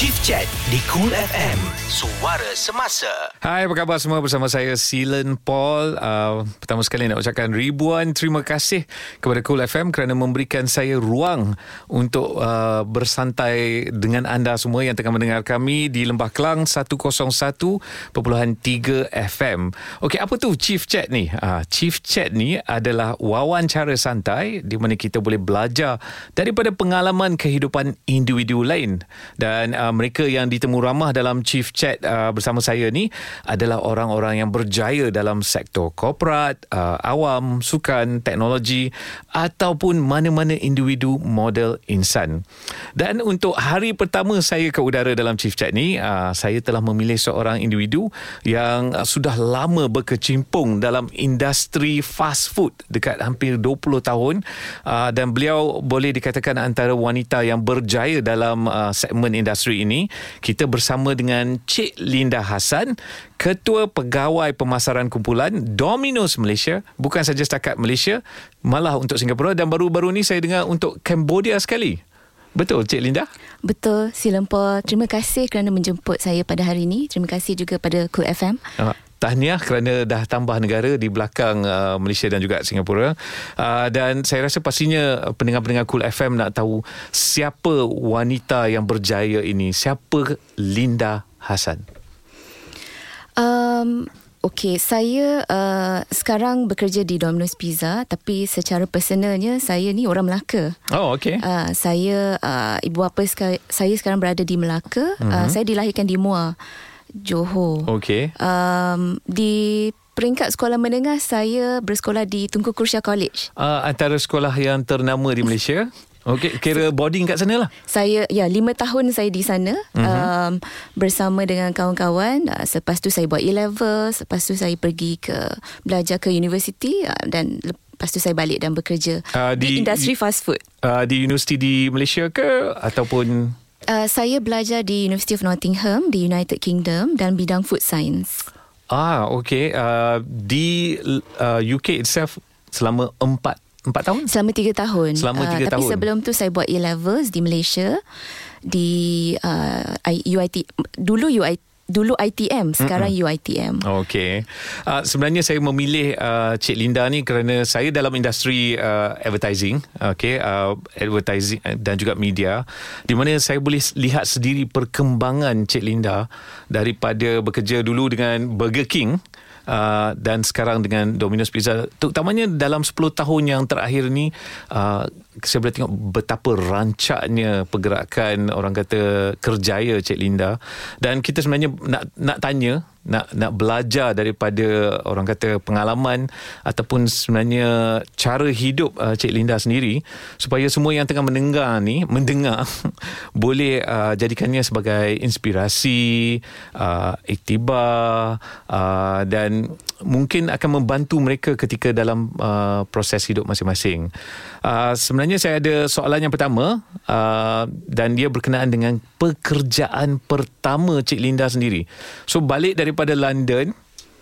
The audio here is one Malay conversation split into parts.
Chief Chat di Cool FM. Suara semasa. Hai, apa khabar semua bersama saya Silen Paul. Uh, pertama sekali nak ucapkan ribuan terima kasih kepada Cool FM kerana memberikan saya ruang untuk uh, bersantai dengan anda semua yang tengah mendengar kami di Lembah Kelang 101.3 FM. Okey, apa tu Chief Chat ni? Uh, Chief Chat ni adalah wawancara santai di mana kita boleh belajar daripada pengalaman kehidupan individu lain dan uh, mereka yang ditemu ramah dalam Chief Chat uh, bersama saya ni adalah orang-orang yang berjaya dalam sektor korporat, uh, awam, sukan, teknologi ataupun mana-mana individu model insan. Dan untuk hari pertama saya ke udara dalam Chief Chat ni, uh, saya telah memilih seorang individu yang uh, sudah lama berkecimpung dalam industri fast food dekat hampir 20 tahun uh, dan beliau boleh dikatakan antara wanita yang berjaya dalam uh, segmen industri ini kita bersama dengan Cik Linda Hassan Ketua Pegawai Pemasaran Kumpulan Domino's Malaysia bukan saja setakat Malaysia malah untuk Singapura. Dan baru-baru ni saya dengar untuk Cambodia sekali Betul Cik Linda? Betul Silampa Terima kasih kerana menjemput saya pada hari ini Terima kasih juga pada Cool FM uh, tahniah kerana dah tambah negara di belakang uh, Malaysia dan juga Singapura. Uh, dan saya rasa pastinya pendengar-pendengar Cool FM nak tahu siapa wanita yang berjaya ini. Siapa Linda Hassan? Um, Okey, saya uh, sekarang bekerja di Domino's Pizza tapi secara personalnya saya ni orang Melaka. Oh, okey. Uh, saya uh, ibu bapa saya sekarang berada di Melaka. Uh-huh. Uh, saya dilahirkan di Muar. Johor. Okey. Um, di peringkat sekolah menengah saya bersekolah di Tunku Kursia College. Uh, antara sekolah yang ternama di Malaysia. Okey, kira boarding kat sana lah. Saya ya lima tahun saya di sana uh-huh. um, bersama dengan kawan-kawan. Uh, selepas tu saya buat A level, selepas tu saya pergi ke belajar ke universiti uh, dan lepas tu saya balik dan bekerja uh, di, di industri fast food. Uh, di universiti di Malaysia ke ataupun Uh, saya belajar di University of Nottingham di United Kingdom dan bidang food science. Ah, okay. Uh, di uh, UK itself selama empat empat tahun? Selama tiga tahun. Selama tiga uh, tahun. Tapi sebelum tu saya buat A levels di Malaysia di uh, UIT dulu UIT dulu ITM sekarang Mm-mm. UITM. Okey. Uh, sebenarnya saya memilih uh, Cik Linda ni kerana saya dalam industri uh, advertising, okey, uh, advertising dan juga media di mana saya boleh lihat sendiri perkembangan Cik Linda daripada bekerja dulu dengan Burger King Uh, dan sekarang dengan Domino's Pizza terutamanya dalam 10 tahun yang terakhir ni uh, saya boleh tengok betapa rancaknya pergerakan orang kata kerjaya Cik Linda. Dan kita sebenarnya nak nak tanya nak nak belajar daripada orang kata pengalaman ataupun sebenarnya cara hidup uh, Cik Linda sendiri supaya semua yang tengah mendengar ni mendengar boleh uh, jadikannya sebagai inspirasi uh, iktibar uh, dan mungkin akan membantu mereka ketika dalam uh, proses hidup masing-masing. Uh, sebenarnya saya ada soalan yang pertama uh, dan dia berkenaan dengan pekerjaan pertama Cik Linda sendiri. So balik daripada London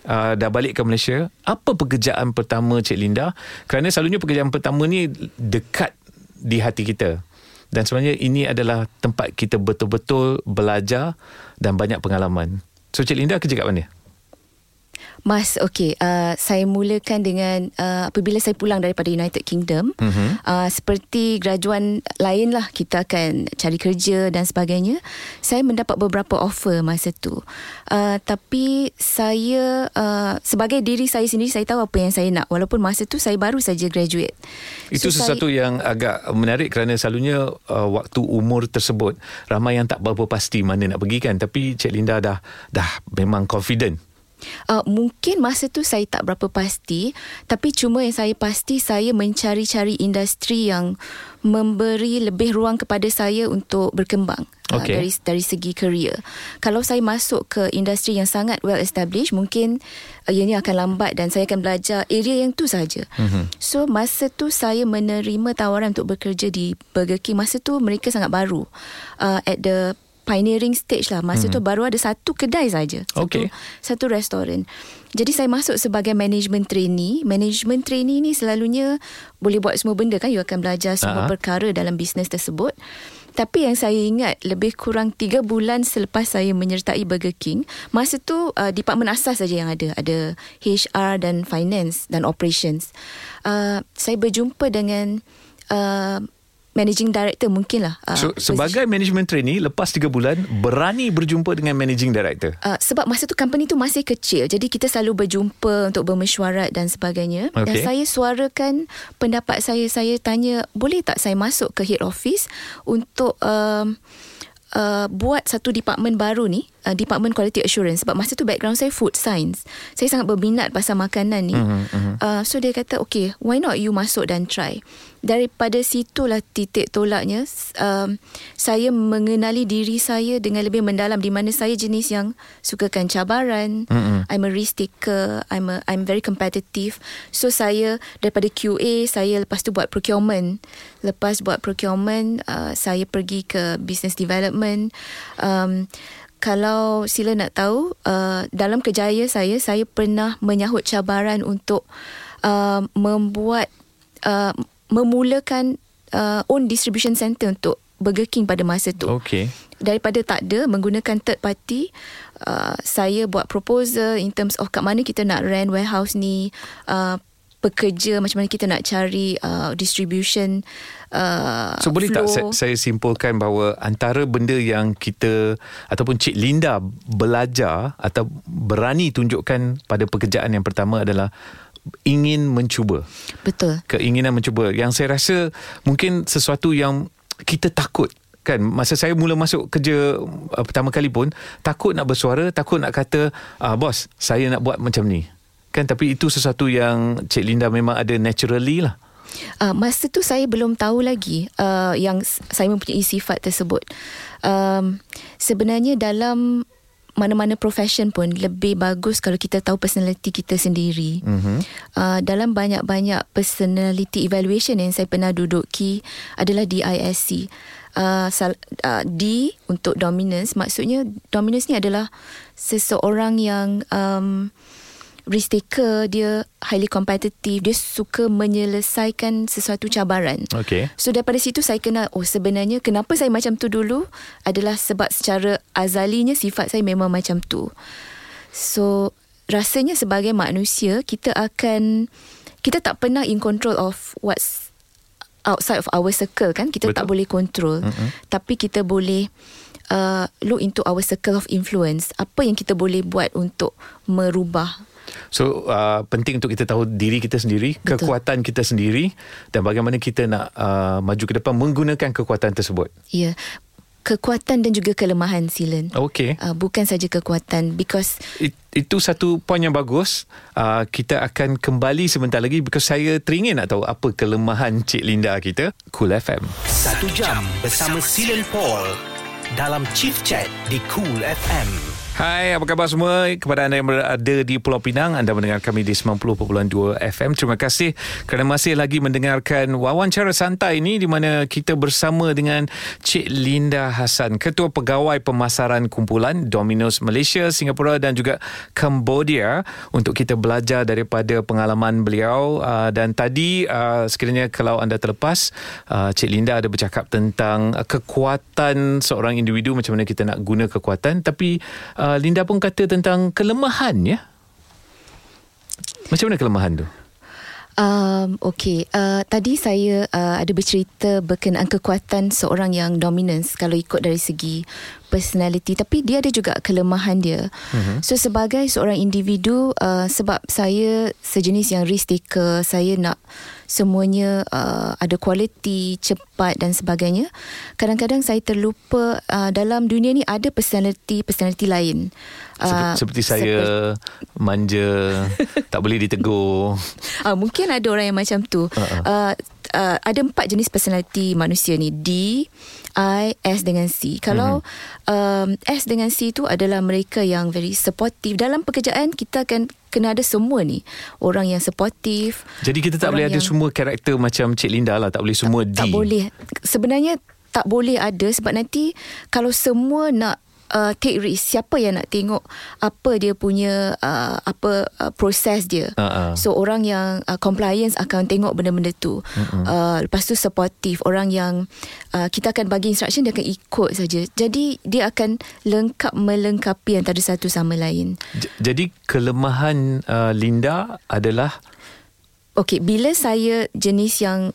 uh, dah balik ke Malaysia, apa pekerjaan pertama Cik Linda? Kerana selalunya pekerjaan pertama ni dekat di hati kita. Dan sebenarnya ini adalah tempat kita betul-betul belajar dan banyak pengalaman. So Cik Linda kerja kat mana? Mas, okay. Uh, saya mulakan dengan uh, apabila saya pulang daripada United Kingdom. Uh-huh. Uh, seperti graduan lain lah, kita akan cari kerja dan sebagainya. Saya mendapat beberapa offer masa tu. Uh, tapi saya, uh, sebagai diri saya sendiri, saya tahu apa yang saya nak. Walaupun masa tu saya baru saja graduate. Itu so, sesuatu saya, yang agak menarik kerana selalunya uh, waktu umur tersebut, ramai yang tak berapa pasti mana nak pergi kan. Tapi Cik Linda dah dah memang confident Uh, mungkin masa tu saya tak berapa pasti tapi cuma yang saya pasti saya mencari-cari industri yang memberi lebih ruang kepada saya untuk berkembang okay. uh, dari dari segi career. Kalau saya masuk ke industri yang sangat well established mungkin uh, ianya akan lambat dan saya akan belajar area yang tu saja. Mm-hmm. So masa tu saya menerima tawaran untuk bekerja di Burger King masa tu mereka sangat baru uh, at the pioneering stage lah. Masa hmm. tu baru ada satu kedai saja. Satu, okay. satu restoran. Jadi saya masuk sebagai management trainee. Management trainee ni selalunya boleh buat semua benda kan. You akan belajar semua uh-huh. perkara dalam bisnes tersebut. Tapi yang saya ingat lebih kurang tiga bulan selepas saya menyertai Burger King, masa tu uh, department asas saja yang ada, ada HR dan finance dan operations. Uh, saya berjumpa dengan uh, managing director mungkin lah. Uh, so, sebagai management trainee, lepas 3 bulan, berani berjumpa dengan managing director? Uh, sebab masa tu company tu masih kecil. Jadi kita selalu berjumpa untuk bermesyuarat dan sebagainya. Okay. Dan saya suarakan pendapat saya. Saya tanya, boleh tak saya masuk ke head office untuk... Um, Uh, buat satu department baru ni uh, department quality assurance. Sebab masa tu background saya food science. Saya sangat berminat pasal makanan ni. Uh-huh, uh, so dia kata okay why not you masuk dan try? Daripada situlah titik tolaknya um, saya mengenali diri saya dengan lebih mendalam di mana saya jenis yang sukakan cabaran. Mm-hmm. I'm a risk taker. I'm a I'm very competitive. So saya daripada QA saya lepas tu buat procurement. Lepas buat procurement uh, saya pergi ke business development. Um, kalau sila nak tahu uh, dalam kejayaan saya saya pernah menyahut cabaran untuk uh, membuat uh, memulakan uh, own distribution center untuk Burger King pada masa tu. Okay. Daripada tak ada menggunakan third party, uh, saya buat proposal in terms of kat mana kita nak rent warehouse ni, uh, pekerja macam mana kita nak cari uh, distribution uh, So boleh flow. tak saya, saya simpulkan bahawa antara benda yang kita ataupun Cik Linda belajar atau berani tunjukkan pada pekerjaan yang pertama adalah ingin mencuba. Betul. Keinginan mencuba. Yang saya rasa mungkin sesuatu yang kita takut kan masa saya mula masuk kerja uh, pertama kali pun takut nak bersuara takut nak kata ah bos saya nak buat macam ni kan tapi itu sesuatu yang Cik Linda memang ada naturally lah Uh, masa tu saya belum tahu lagi uh, yang saya mempunyai sifat tersebut. Um, sebenarnya dalam mana-mana profession pun lebih bagus kalau kita tahu personality kita sendiri. Mm-hmm. Uh, dalam banyak-banyak personality evaluation yang saya pernah duduki adalah DISC. Uh, uh, D untuk dominance maksudnya dominance ni adalah seseorang yang um, risk taker dia highly competitive dia suka menyelesaikan sesuatu cabaran okay. so daripada situ saya kena oh sebenarnya kenapa saya macam tu dulu adalah sebab secara azalinya sifat saya memang macam tu so rasanya sebagai manusia kita akan kita tak pernah in control of what's outside of our circle kan kita Betul. tak boleh control mm-hmm. tapi kita boleh Uh, look into our circle of influence apa yang kita boleh buat untuk merubah So uh, penting untuk kita tahu diri kita sendiri, Betul. kekuatan kita sendiri dan bagaimana kita nak uh, maju ke depan menggunakan kekuatan tersebut. Ya. Yeah. Kekuatan dan juga kelemahan Silen. Okay. Uh, bukan saja kekuatan because It, itu satu poin yang bagus. Uh, kita akan kembali sebentar lagi because saya teringin nak tahu apa kelemahan Cik Linda kita. Cool FM. Satu jam bersama Silen Paul dalam Chief Chat di Cool FM. Hai, apa khabar semua? Kepada anda yang berada di Pulau Pinang, anda mendengar kami di 90.2 FM. Terima kasih kerana masih lagi mendengarkan wawancara santai ini di mana kita bersama dengan Cik Linda Hassan, Ketua Pegawai Pemasaran Kumpulan Domino's Malaysia, Singapura dan juga Cambodia untuk kita belajar daripada pengalaman beliau. Uh, dan tadi, uh, sekiranya kalau anda terlepas, uh, Cik Linda ada bercakap tentang kekuatan seorang individu, macam mana kita nak guna kekuatan. Tapi uh, Linda pun kata tentang kelemahan ya. Macam mana kelemahan tu? Um, okay, uh, tadi saya uh, ada bercerita berkenaan kekuatan seorang yang dominance kalau ikut dari segi personality tapi dia ada juga kelemahan dia. Uh-huh. So sebagai seorang individu uh, sebab saya sejenis yang risk taker, saya nak semuanya uh, ada kualiti, cepat dan sebagainya. Kadang-kadang saya terlupa uh, dalam dunia ni ada personality personality lain. Uh, seperti, seperti saya seperti, manja, tak boleh ditegur. Uh, mungkin ada orang yang macam tu. Uh-uh. Uh, uh, ada empat jenis personality manusia ni. D, I, S dengan C. Kalau uh-huh. um, S dengan C tu adalah mereka yang very supportive. Dalam pekerjaan kita akan kena ada semua ni. Orang yang supportive. Jadi kita tak boleh ada semua karakter macam Cik Linda lah. Tak boleh semua tak, D. Tak boleh. Sebenarnya tak boleh ada sebab nanti kalau semua nak uh, take risk. Siapa yang nak tengok apa dia punya uh, apa uh, proses dia? Uh-uh. so orang yang uh, compliance akan tengok benda-benda tu. Uh-uh. uh, lepas tu supportive. Orang yang uh, kita akan bagi instruction dia akan ikut saja. Jadi dia akan lengkap melengkapi antara satu sama lain. J- jadi kelemahan uh, Linda adalah? Okey, bila saya jenis yang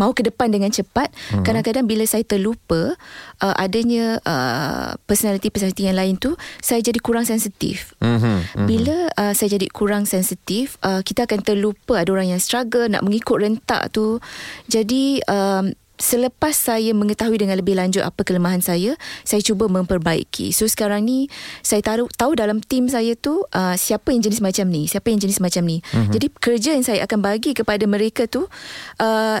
mau ke depan dengan cepat hmm. kadang-kadang bila saya terlupa uh, adanya uh, personality-personality yang lain tu saya jadi kurang sensitif hmm. Hmm. bila uh, saya jadi kurang sensitif uh, kita akan terlupa ada orang yang struggle nak mengikut rentak tu jadi um, selepas saya mengetahui dengan lebih lanjut apa kelemahan saya, saya cuba memperbaiki. So sekarang ni saya tahu tahu dalam tim saya tu uh, siapa yang jenis macam ni, siapa yang jenis macam ni. Mm-hmm. Jadi kerja yang saya akan bagi kepada mereka tu uh,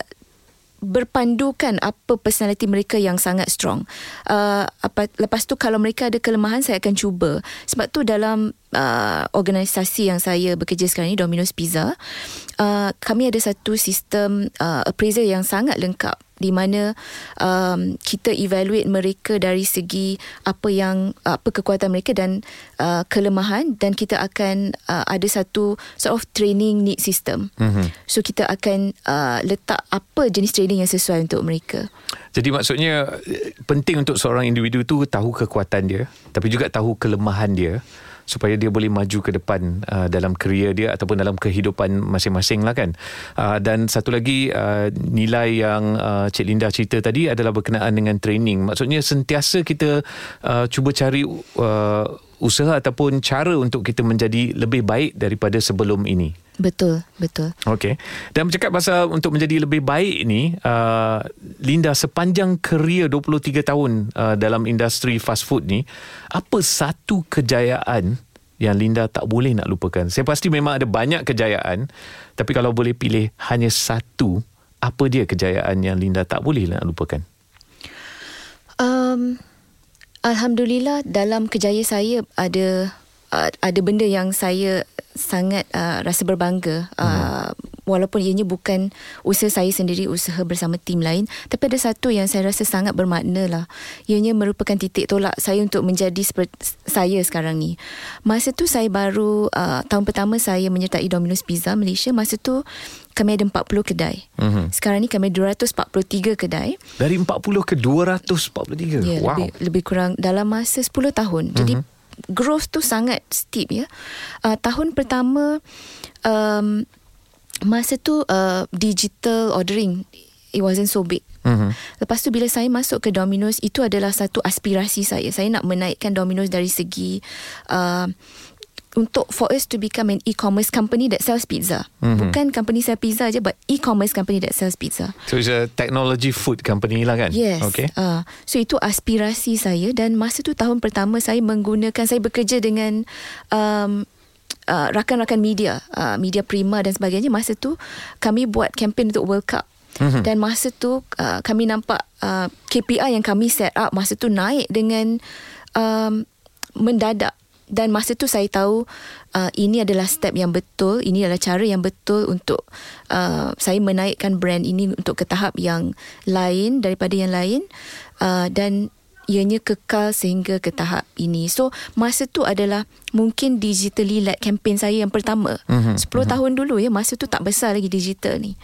berpandukan apa personality mereka yang sangat strong. Uh, apa lepas tu kalau mereka ada kelemahan saya akan cuba. Sebab tu dalam uh, organisasi yang saya bekerja sekarang ni Domino's Pizza, uh, kami ada satu sistem uh, appraisal yang sangat lengkap di mana um, kita evaluate mereka dari segi apa yang apa kekuatan mereka dan uh, kelemahan dan kita akan uh, ada satu sort of training need system. Mm-hmm. So kita akan uh, letak apa jenis training yang sesuai untuk mereka. Jadi maksudnya penting untuk seorang individu tu tahu kekuatan dia tapi juga tahu kelemahan dia supaya dia boleh maju ke depan uh, dalam kerjaya dia ataupun dalam kehidupan masing-masing lah kan. Uh, dan satu lagi uh, nilai yang uh, Cik Linda cerita tadi adalah berkenaan dengan training. Maksudnya sentiasa kita uh, cuba cari uh, usaha ataupun cara untuk kita menjadi lebih baik daripada sebelum ini. Betul, betul. Okey. Dan bercakap pasal untuk menjadi lebih baik ni, uh, Linda sepanjang kerjaya 23 tahun uh, dalam industri fast food ni, apa satu kejayaan yang Linda tak boleh nak lupakan? Saya pasti memang ada banyak kejayaan, tapi kalau boleh pilih hanya satu, apa dia kejayaan yang Linda tak boleh nak lupakan? Um, Alhamdulillah dalam kejayaan saya ada uh, ada benda yang saya sangat uh, rasa berbangga uh, hmm. walaupun ianya bukan usaha saya sendiri usaha bersama tim lain tapi ada satu yang saya rasa sangat bermakna lah ianya merupakan titik tolak saya untuk menjadi seperti saya sekarang ni masa tu saya baru uh, tahun pertama saya menyertai Domino's Pizza Malaysia masa tu kami ada 40 kedai. Mm-hmm. Sekarang ni kami 243 kedai. Dari 40 ke 243? Ya, wow. lebih, lebih kurang dalam masa 10 tahun. Mm-hmm. Jadi mhm growth tu sangat steep ya. Uh, tahun pertama um, masa tu uh, digital ordering it wasn't so big. Mm-hmm. Lepas tu bila saya masuk ke Domino's itu adalah satu aspirasi saya. Saya nak menaikkan Domino's dari segi uh, untuk for us to become an e-commerce company that sells pizza. Mm-hmm. Bukan company sell pizza aja but e-commerce company that sells pizza. So it's a technology food company lah kan? Yes. Okay. Uh, so itu aspirasi saya dan masa tu tahun pertama saya menggunakan saya bekerja dengan um, uh, rakan-rakan media, uh, media prima dan sebagainya. Masa tu kami buat kempen untuk World Cup. Mm-hmm. Dan masa tu uh, kami nampak uh, KPI yang kami set up masa tu naik dengan um, mendadak dan masa tu saya tahu uh, ini adalah step yang betul ini adalah cara yang betul untuk uh, saya menaikkan brand ini untuk ke tahap yang lain daripada yang lain uh, dan ianya kekal sehingga ke tahap ini. So masa tu adalah mungkin digitally led campaign saya yang pertama. Mm-hmm. 10 mm-hmm. tahun dulu ya masa tu tak besar lagi digital ni.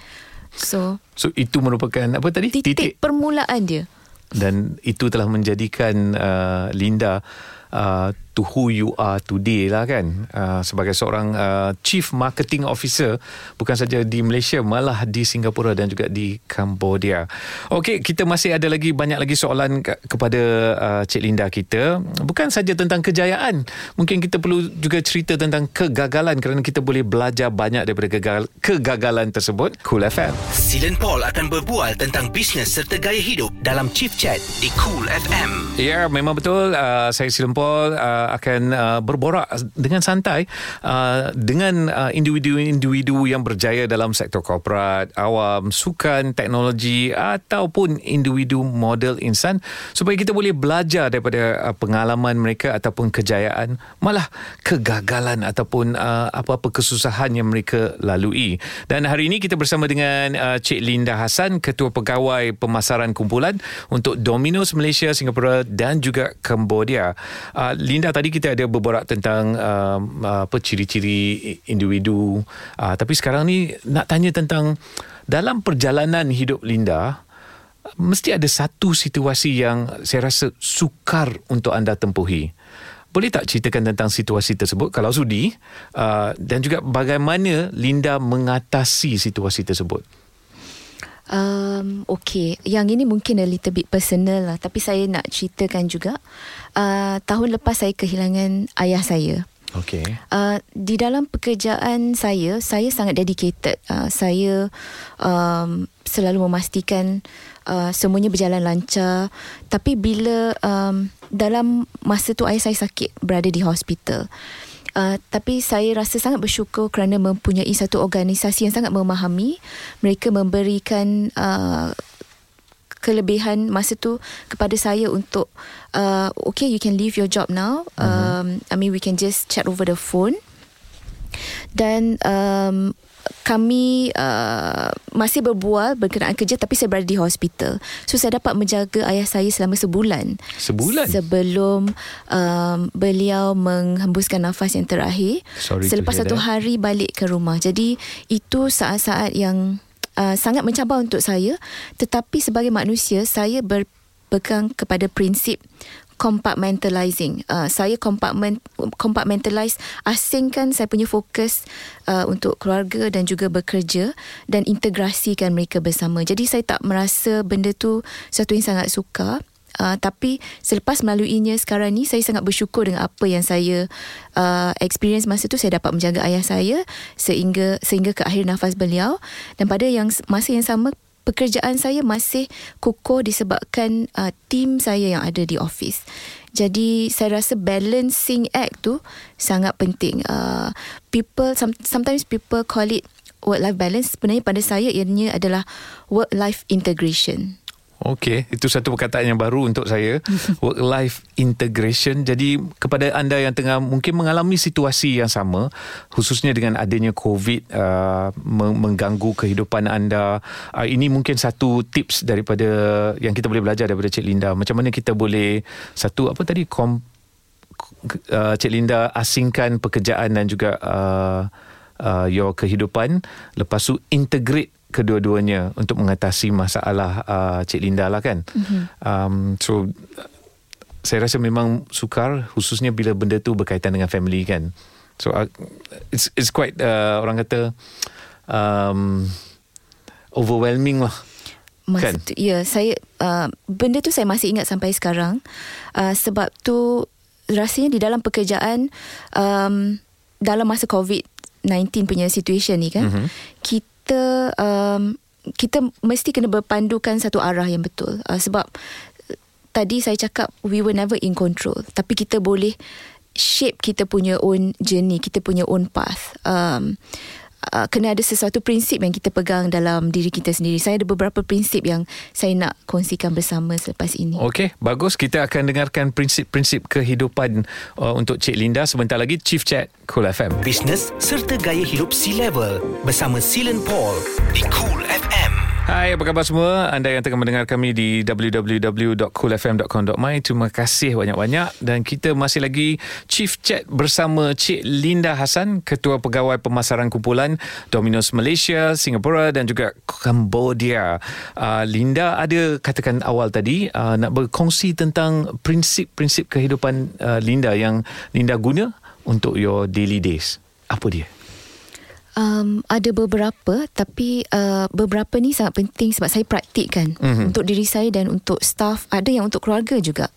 So so itu merupakan apa tadi? titik, titik. permulaan dia. Dan itu telah menjadikan uh, Linda uh, to who you are today lah kan uh, sebagai seorang uh, chief marketing officer bukan saja di Malaysia malah di Singapura dan juga di Cambodia. Okey, kita masih ada lagi banyak lagi soalan ke- kepada uh, Cik Linda kita. Bukan saja tentang kejayaan, mungkin kita perlu juga cerita tentang kegagalan kerana kita boleh belajar banyak daripada kegal- kegagalan tersebut. Cool FM. Silen Paul akan berbual tentang bisnes serta gaya hidup dalam Chief Chat di Cool FM. Ya, memang betul. Uh, saya Silen Paul Paul uh, akan uh, berborak dengan santai uh, dengan uh, individu-individu yang berjaya dalam sektor korporat, awam, sukan, teknologi ataupun individu model insan supaya kita boleh belajar daripada uh, pengalaman mereka ataupun kejayaan malah kegagalan ataupun uh, apa-apa kesusahan yang mereka lalui. Dan hari ini kita bersama dengan uh, Cik Linda Hassan, Ketua Pegawai Pemasaran Kumpulan untuk Domino's Malaysia, Singapura dan juga Cambodia. Uh, Linda tadi kita ada berborak tentang uh, apa ciri-ciri individu. Uh, tapi sekarang ni nak tanya tentang dalam perjalanan hidup Linda mesti ada satu situasi yang saya rasa sukar untuk anda tempuhi. Boleh tak ceritakan tentang situasi tersebut kalau sudi uh, dan juga bagaimana Linda mengatasi situasi tersebut? Um, okay, yang ini mungkin a little bit personal lah Tapi saya nak ceritakan juga uh, Tahun lepas saya kehilangan ayah saya Okay. Uh, di dalam pekerjaan saya, saya sangat dedicated. Uh, saya um, selalu memastikan uh, semuanya berjalan lancar. Tapi bila um, dalam masa tu ayah saya sakit, berada di hospital. Uh, tapi saya rasa sangat bersyukur kerana mempunyai satu organisasi yang sangat memahami. Mereka memberikan uh, kelebihan masa tu kepada saya untuk uh, okay you can leave your job now. Uh-huh. Um, I mean we can just chat over the phone. Dan um, kami uh, masih berbual berkenaan kerja tapi saya berada di hospital. So saya dapat menjaga ayah saya selama sebulan. Sebulan? Sebelum um, beliau menghembuskan nafas yang terakhir. Sorry Selepas satu that. hari balik ke rumah. Jadi itu saat-saat yang uh, sangat mencabar untuk saya. Tetapi sebagai manusia saya berpegang kepada prinsip compartmentalizing. Uh, saya compartment compartmentalize asingkan saya punya fokus uh, untuk keluarga dan juga bekerja dan integrasikan mereka bersama. Jadi saya tak merasa benda tu satu yang sangat suka. Uh, tapi selepas melaluinya sekarang ni saya sangat bersyukur dengan apa yang saya uh, experience masa tu saya dapat menjaga ayah saya sehingga sehingga ke akhir nafas beliau dan pada yang masa yang sama pekerjaan saya masih kukuh disebabkan uh, tim saya yang ada di office. Jadi saya rasa balancing act tu sangat penting. Uh, people some, sometimes people call it work life balance sebenarnya pada saya ianya adalah work life integration. Okey, itu satu perkataan yang baru untuk saya. Work life integration. Jadi kepada anda yang tengah mungkin mengalami situasi yang sama, khususnya dengan adanya COVID uh, mengganggu kehidupan anda, uh, ini mungkin satu tips daripada yang kita boleh belajar daripada Cik Linda. Macam mana kita boleh satu apa tadi kom uh, Cik Linda asingkan pekerjaan dan juga uh, uh, your kehidupan lepas tu integrate kedua-duanya untuk mengatasi masalah uh, Cik Linda lah kan. Mm-hmm. Um, so saya rasa memang sukar khususnya bila benda tu berkaitan dengan family kan. So uh, it's it's quite uh, orang kata um, overwhelming lah. Masa kan? ya, saya uh, benda tu saya masih ingat sampai sekarang. Uh, sebab tu rasanya di dalam pekerjaan um, dalam masa COVID-19 punya situation ni kan, mm-hmm. kita kita um, kita mesti kena berpandukan satu arah yang betul. Uh, sebab tadi saya cakap we were never in control. Tapi kita boleh shape kita punya own journey kita punya own path. Um, uh, kena ada sesuatu prinsip yang kita pegang dalam diri kita sendiri. Saya ada beberapa prinsip yang saya nak kongsikan bersama selepas ini. Okey, bagus. Kita akan dengarkan prinsip-prinsip kehidupan uh, untuk Cik Linda sebentar lagi. Chief Chat, Cool FM. Bisnes serta gaya hidup C-Level bersama Silen Paul di Cool FM. Hai, apa khabar semua? Anda yang tengah mendengar kami di www.coolfm.com.my. Terima kasih banyak-banyak. Dan kita masih lagi Chief Chat bersama Cik Linda Hassan, Ketua Pegawai Pemasaran Kumpulan Domino's Malaysia, Singapura dan juga Cambodia. Uh, Linda ada katakan awal tadi uh, nak berkongsi tentang prinsip-prinsip kehidupan uh, Linda yang Linda guna untuk your daily days. Apa dia? Um, ada beberapa tapi uh, beberapa ni sangat penting sebab saya praktikkan mm-hmm. untuk diri saya dan untuk staff ada yang untuk keluarga juga.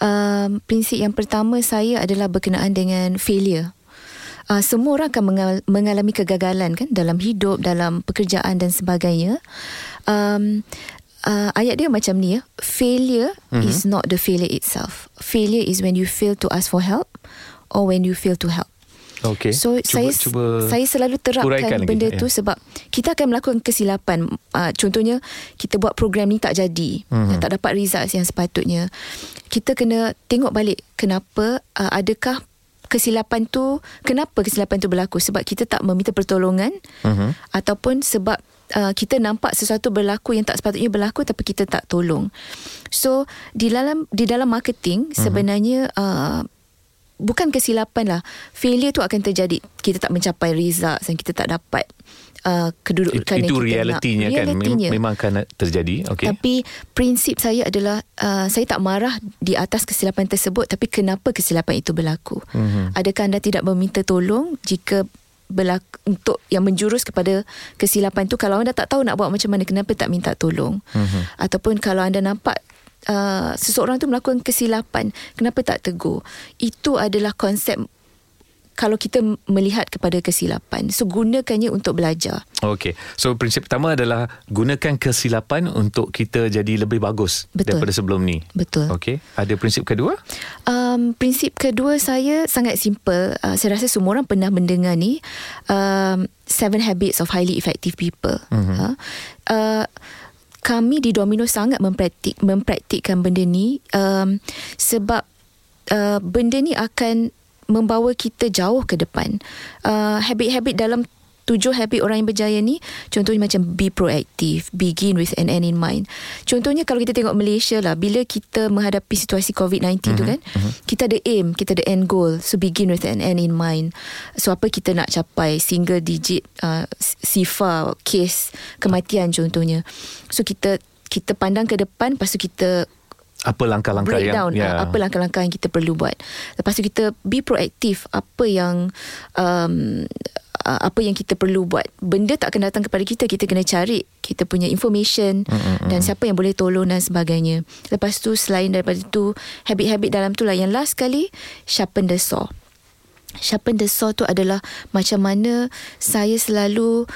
Um, prinsip yang pertama saya adalah berkenaan dengan failure. Uh, semua orang akan mengalami kegagalan kan dalam hidup, dalam pekerjaan dan sebagainya. Um, uh, ayat dia macam ni ya. Failure mm-hmm. is not the failure itself. Failure is when you fail to ask for help or when you fail to help. Okay. So cuba, saya cuba saya selalu terapkan benda lagi. tu ya. sebab kita akan melakukan kesilapan. Uh, contohnya kita buat program ni tak jadi, mm-hmm. tak dapat result yang sepatutnya. Kita kena tengok balik kenapa uh, adakah kesilapan tu kenapa kesilapan tu berlaku sebab kita tak meminta pertolongan mm-hmm. ataupun sebab uh, kita nampak sesuatu berlaku yang tak sepatutnya berlaku tapi kita tak tolong. So di dalam di dalam marketing mm-hmm. sebenarnya uh, bukan kesilapan lah. Failure tu akan terjadi. Kita tak mencapai result dan kita tak dapat uh, kedudukan itu, yang kita realitinya nak. Realitinya kan. Memang akan terjadi. Okay. Tapi prinsip saya adalah uh, saya tak marah di atas kesilapan tersebut tapi kenapa kesilapan itu berlaku. Mm-hmm. Adakah anda tidak meminta tolong jika berlaku, untuk yang menjurus kepada kesilapan tu kalau anda tak tahu nak buat macam mana kenapa tak minta tolong mm-hmm. ataupun kalau anda nampak uh, seseorang tu melakukan kesilapan. Kenapa tak tegur? Itu adalah konsep kalau kita melihat kepada kesilapan. So gunakannya untuk belajar. Okey. So prinsip pertama adalah gunakan kesilapan untuk kita jadi lebih bagus betul. daripada sebelum ni. Betul. Okey. Ada prinsip kedua? Um, prinsip kedua saya sangat simple. Uh, saya rasa semua orang pernah mendengar ni um, seven habits of highly effective people. Mm-hmm. uh, uh, kami di Domino sangat mempraktik mempraktikkan benda ni um, sebab uh, benda ni akan membawa kita jauh ke depan. Uh, habit-habit dalam tujuh habit orang yang berjaya ni contohnya macam be proactive begin with an end in mind contohnya kalau kita tengok Malaysia lah bila kita menghadapi situasi COVID-19 mm-hmm. tu mhm, kan mm-hmm. kita ada aim kita ada end goal so begin with an end in mind so apa kita nak capai single digit uh, sifa case kematian contohnya so kita kita pandang ke depan lepas tu kita apa langkah-langkah yang yeah. apa langkah-langkah yang kita perlu buat lepas tu kita be proactive apa yang um, uh, apa yang kita perlu buat. Benda tak akan datang kepada kita, kita kena cari kita punya information mm-hmm. dan siapa yang boleh tolong dan sebagainya. Lepas tu selain daripada tu habit-habit dalam tu lah yang last kali sharpen the saw. Sharpen the saw tu adalah macam mana saya selalu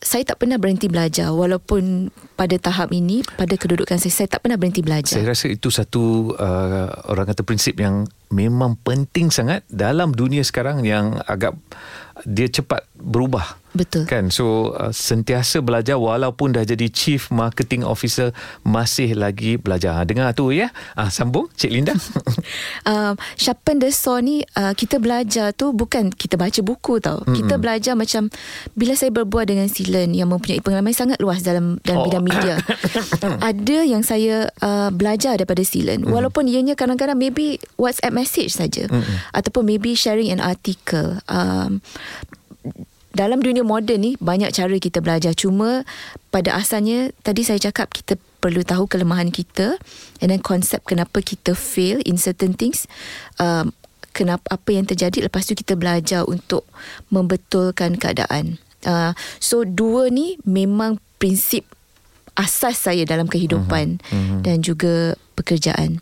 saya tak pernah berhenti belajar walaupun pada tahap ini pada kedudukan saya saya tak pernah berhenti belajar. Saya rasa itu satu uh, orang kata prinsip yang memang penting sangat dalam dunia sekarang yang agak dia cepat berubah. Betul. Kan? So uh, sentiasa belajar walaupun dah jadi chief marketing officer masih lagi belajar. Ha, dengar tu ya. Ah sambung Cik Linda. uh, sharpen the saw ni uh, kita belajar tu bukan kita baca buku tau. Mm-hmm. Kita belajar macam bila saya berbual dengan Silen yang mempunyai pengalaman sangat luas dalam dalam oh. bidang media. ada yang saya uh, belajar daripada Silen walaupun ianya kadang-kadang maybe WhatsApp message saja mm-hmm. ataupun maybe sharing an article. Um, dalam dunia moden ni banyak cara kita belajar cuma pada asalnya tadi saya cakap kita perlu tahu kelemahan kita and then konsep kenapa kita fail in certain things um, kenapa apa yang terjadi lepas tu kita belajar untuk membetulkan keadaan uh, so dua ni memang prinsip asas saya dalam kehidupan uh-huh. Uh-huh. dan juga pekerjaan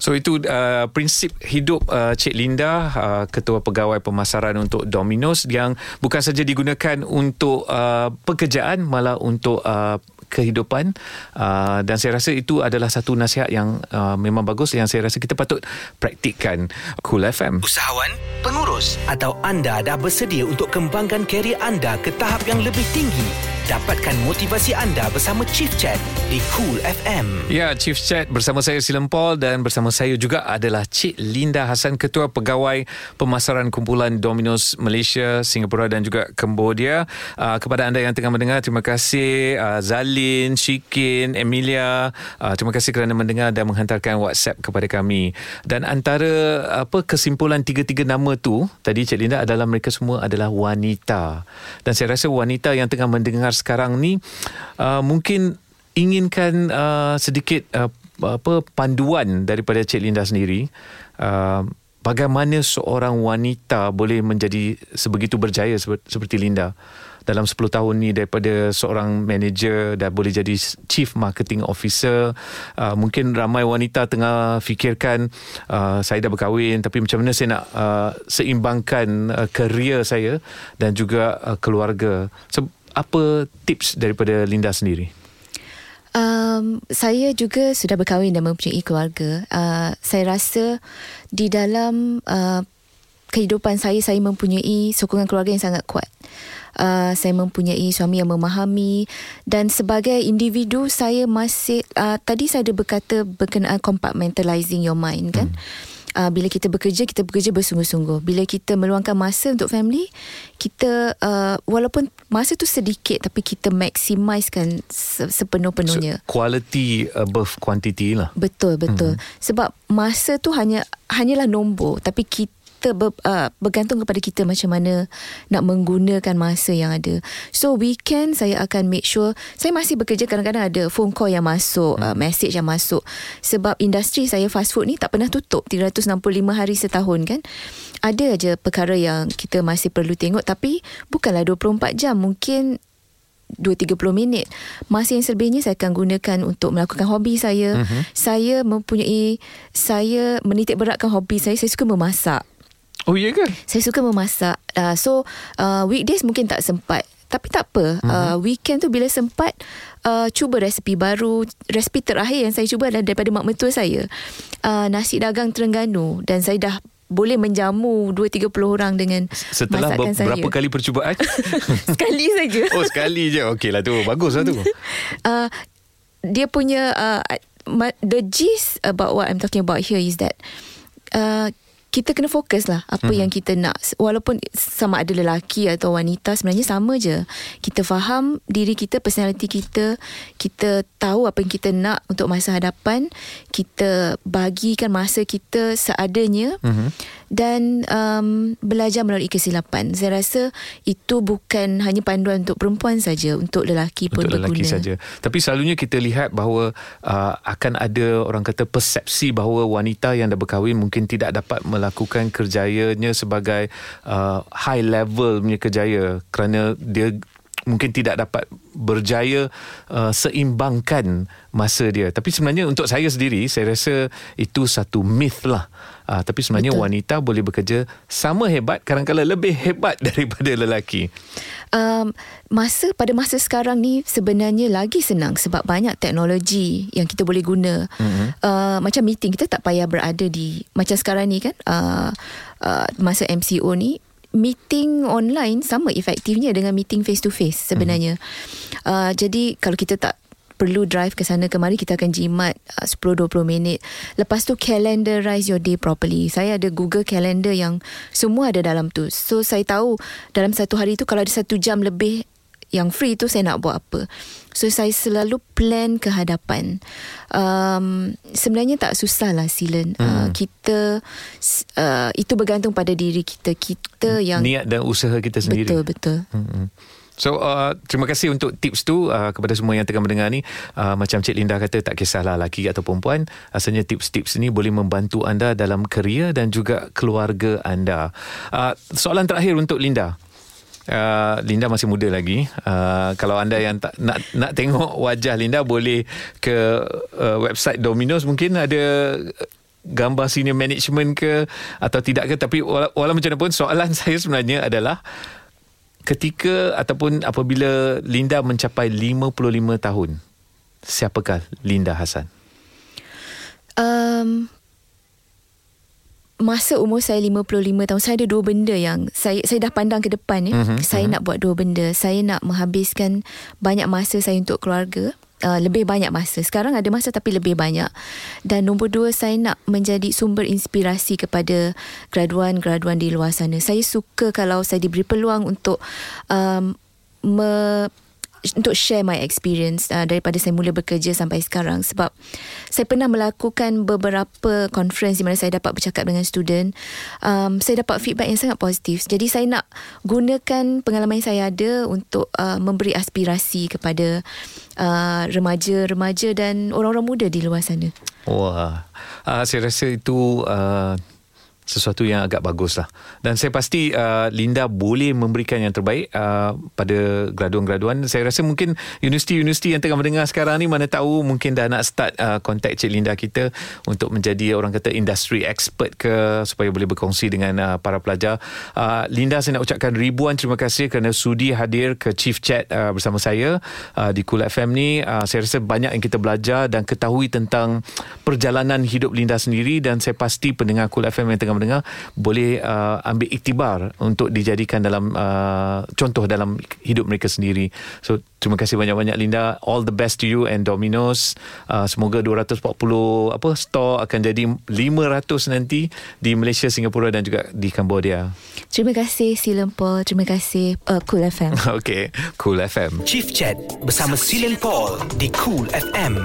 So itu uh, prinsip hidup uh, Cik Linda uh, ketua pegawai pemasaran untuk Domino's yang bukan saja digunakan untuk uh, pekerjaan malah untuk uh, kehidupan uh, dan saya rasa itu adalah satu nasihat yang uh, memang bagus yang saya rasa kita patut praktikkan Cool FM. Usahawan, pengurus atau anda dah bersedia untuk kembangkan kerjaya anda ke tahap yang lebih tinggi? Dapatkan motivasi anda bersama Chief Chat di Cool FM. Ya, Chief Chat bersama saya Silam Paul dan bersama saya juga adalah Cik Linda Hassan, Ketua Pegawai Pemasaran Kumpulan Domino's Malaysia, Singapura dan juga Cambodia. Uh, kepada anda yang tengah mendengar, terima kasih uh, Zalin, Shikin, Emilia. Uh, terima kasih kerana mendengar dan menghantarkan WhatsApp kepada kami. Dan antara apa kesimpulan tiga-tiga nama tu, tadi Cik Linda adalah mereka semua adalah wanita. Dan saya rasa wanita yang tengah mendengar sekarang ni uh, mungkin inginkan uh, sedikit uh, apa panduan daripada Cik Linda sendiri uh, bagaimana seorang wanita boleh menjadi sebegitu berjaya seperti Linda. Dalam 10 tahun ni daripada seorang manager dah boleh jadi chief marketing officer uh, mungkin ramai wanita tengah fikirkan uh, saya dah berkahwin tapi macam mana saya nak uh, seimbangkan uh, kerjaya saya dan juga uh, keluarga. So, apa tips daripada Linda sendiri? Um, saya juga sudah berkahwin dan mempunyai keluarga. Uh, saya rasa di dalam uh, kehidupan saya, saya mempunyai sokongan keluarga yang sangat kuat. Uh, saya mempunyai suami yang memahami dan sebagai individu saya masih uh, tadi saya ada berkata berkenaan compartmentalizing your mind kan uh, bila kita bekerja kita bekerja bersungguh-sungguh. Bila kita meluangkan masa untuk family kita uh, walaupun masa tu sedikit tapi kita maximiskan sepenuh-penuhnya. So, quality above quantity lah. Betul betul. Hmm. sebab masa tu hanya hanyalah nombor tapi kita kita ber, uh, bergantung kepada kita macam mana nak menggunakan masa yang ada. So weekend saya akan make sure saya masih bekerja kadang-kadang ada phone call yang masuk, uh, hmm. uh, message yang masuk. Sebab industri saya fast food ni tak pernah tutup 365 hari setahun kan. Ada aja perkara yang kita masih perlu tengok tapi bukanlah 24 jam mungkin 2-30 minit Masa yang selebihnya Saya akan gunakan Untuk melakukan hobi saya uh-huh. Saya mempunyai Saya menitik beratkan hobi saya Saya suka memasak Oh iya ke? Saya suka memasak. Uh, so uh, weekdays mungkin tak sempat. Tapi tak apa. Uh-huh. Uh, weekend tu bila sempat uh, cuba resepi baru. Resepi terakhir yang saya cuba adalah daripada mak mertua saya. Uh, nasi dagang Terengganu dan saya dah boleh menjamu 2 30 orang dengan Setelah masakan ber- saya. berapa kali percubaan? sekali saja. Oh, sekali je. Okeylah tu. Baguslah tu. Uh, dia punya uh, the gist about what I'm talking about here is that uh, kita kena fokus lah apa hmm. yang kita nak walaupun sama ada lelaki atau wanita sebenarnya sama je kita faham diri kita personality kita kita tahu apa yang kita nak untuk masa hadapan kita bagikan masa kita seadanya hmm. Dan um, belajar melalui kesilapan. Saya rasa itu bukan hanya panduan untuk perempuan saja untuk lelaki pun untuk berguna. lelaki saja. Tapi selalunya kita lihat bahawa uh, akan ada orang kata persepsi bahawa wanita yang dah berkahwin mungkin tidak dapat melakukan kerjayanya sebagai uh, high level punya kerjaya. Kerana dia mungkin tidak dapat berjaya uh, seimbangkan masa dia. Tapi sebenarnya untuk saya sendiri saya rasa itu satu myth lah uh, tapi sebenarnya Betul. wanita boleh bekerja sama hebat kadang-kadang lebih hebat daripada lelaki um, masa pada masa sekarang ni sebenarnya lagi senang sebab banyak teknologi yang kita boleh guna mm-hmm. uh, macam meeting kita tak payah berada di macam sekarang ni kan uh, uh, masa MCO ni meeting online sama efektifnya dengan meeting face to face sebenarnya. Hmm. Uh, jadi kalau kita tak perlu drive ke sana kemari kita akan jimat uh, 10 20 minit. Lepas tu calendarize your day properly. Saya ada Google Calendar yang semua ada dalam tu. So saya tahu dalam satu hari tu kalau ada satu jam lebih yang free tu saya nak buat apa. So saya selalu plan ke hadapan. Um, sebenarnya tak susah lah Silen. Uh, hmm. Uh, kita uh, itu bergantung pada diri kita. Kita yang niat dan usaha kita sendiri. Betul betul. Hmm. So uh, terima kasih untuk tips tu uh, kepada semua yang tengah mendengar ni. Uh, macam Cik Linda kata tak kisahlah lelaki atau perempuan. Asalnya tips-tips ni boleh membantu anda dalam kerja dan juga keluarga anda. Uh, soalan terakhir untuk Linda. Uh, Linda masih muda lagi. Uh, kalau anda yang tak nak nak tengok wajah Linda boleh ke uh, website Domino's mungkin ada gambar senior management ke atau tidak ke tapi wala- walaupun macam mana pun soalan saya sebenarnya adalah ketika ataupun apabila Linda mencapai 55 tahun siapakah Linda Hasan? Um, masa umur saya 55 tahun saya ada dua benda yang saya saya dah pandang ke depan ya. Uh-huh, saya uh-huh. nak buat dua benda. Saya nak menghabiskan banyak masa saya untuk keluarga. Uh, lebih banyak masa. Sekarang ada masa tapi lebih banyak. Dan nombor dua, saya nak menjadi sumber inspirasi kepada graduan-graduan di luar sana. Saya suka kalau saya diberi peluang untuk um, me, untuk share my experience uh, daripada saya mula bekerja sampai sekarang. Sebab saya pernah melakukan beberapa conference di mana saya dapat bercakap dengan student. Um, saya dapat feedback yang sangat positif. Jadi saya nak gunakan pengalaman yang saya ada untuk uh, memberi aspirasi kepada uh, remaja-remaja dan orang-orang muda di luar sana. Wah. Uh, saya rasa itu uh sesuatu yang agak bagus lah. Dan saya pasti uh, Linda boleh memberikan yang terbaik uh, pada graduan-graduan. Saya rasa mungkin universiti-universiti yang tengah mendengar sekarang ni mana tahu mungkin dah nak start uh, contact Cik Linda kita untuk menjadi orang kata industry expert ke supaya boleh berkongsi dengan uh, para pelajar. Uh, Linda saya nak ucapkan ribuan terima kasih kerana sudi hadir ke Chief Chat uh, bersama saya uh, di Cool FM ni. Uh, saya rasa banyak yang kita belajar dan ketahui tentang perjalanan hidup Linda sendiri dan saya pasti pendengar Cool FM yang tengah mendengar boleh uh, ambil iktibar untuk dijadikan dalam uh, contoh dalam hidup mereka sendiri. So terima kasih banyak-banyak Linda. All the best to you and Domino's. Uh, semoga 240 apa store akan jadi 500 nanti di Malaysia, Singapura dan juga di Cambodia. Terima kasih Silen Paul. Terima kasih uh, Cool FM. okay, Cool FM. Chief Chat bersama Silen Paul di Cool FM.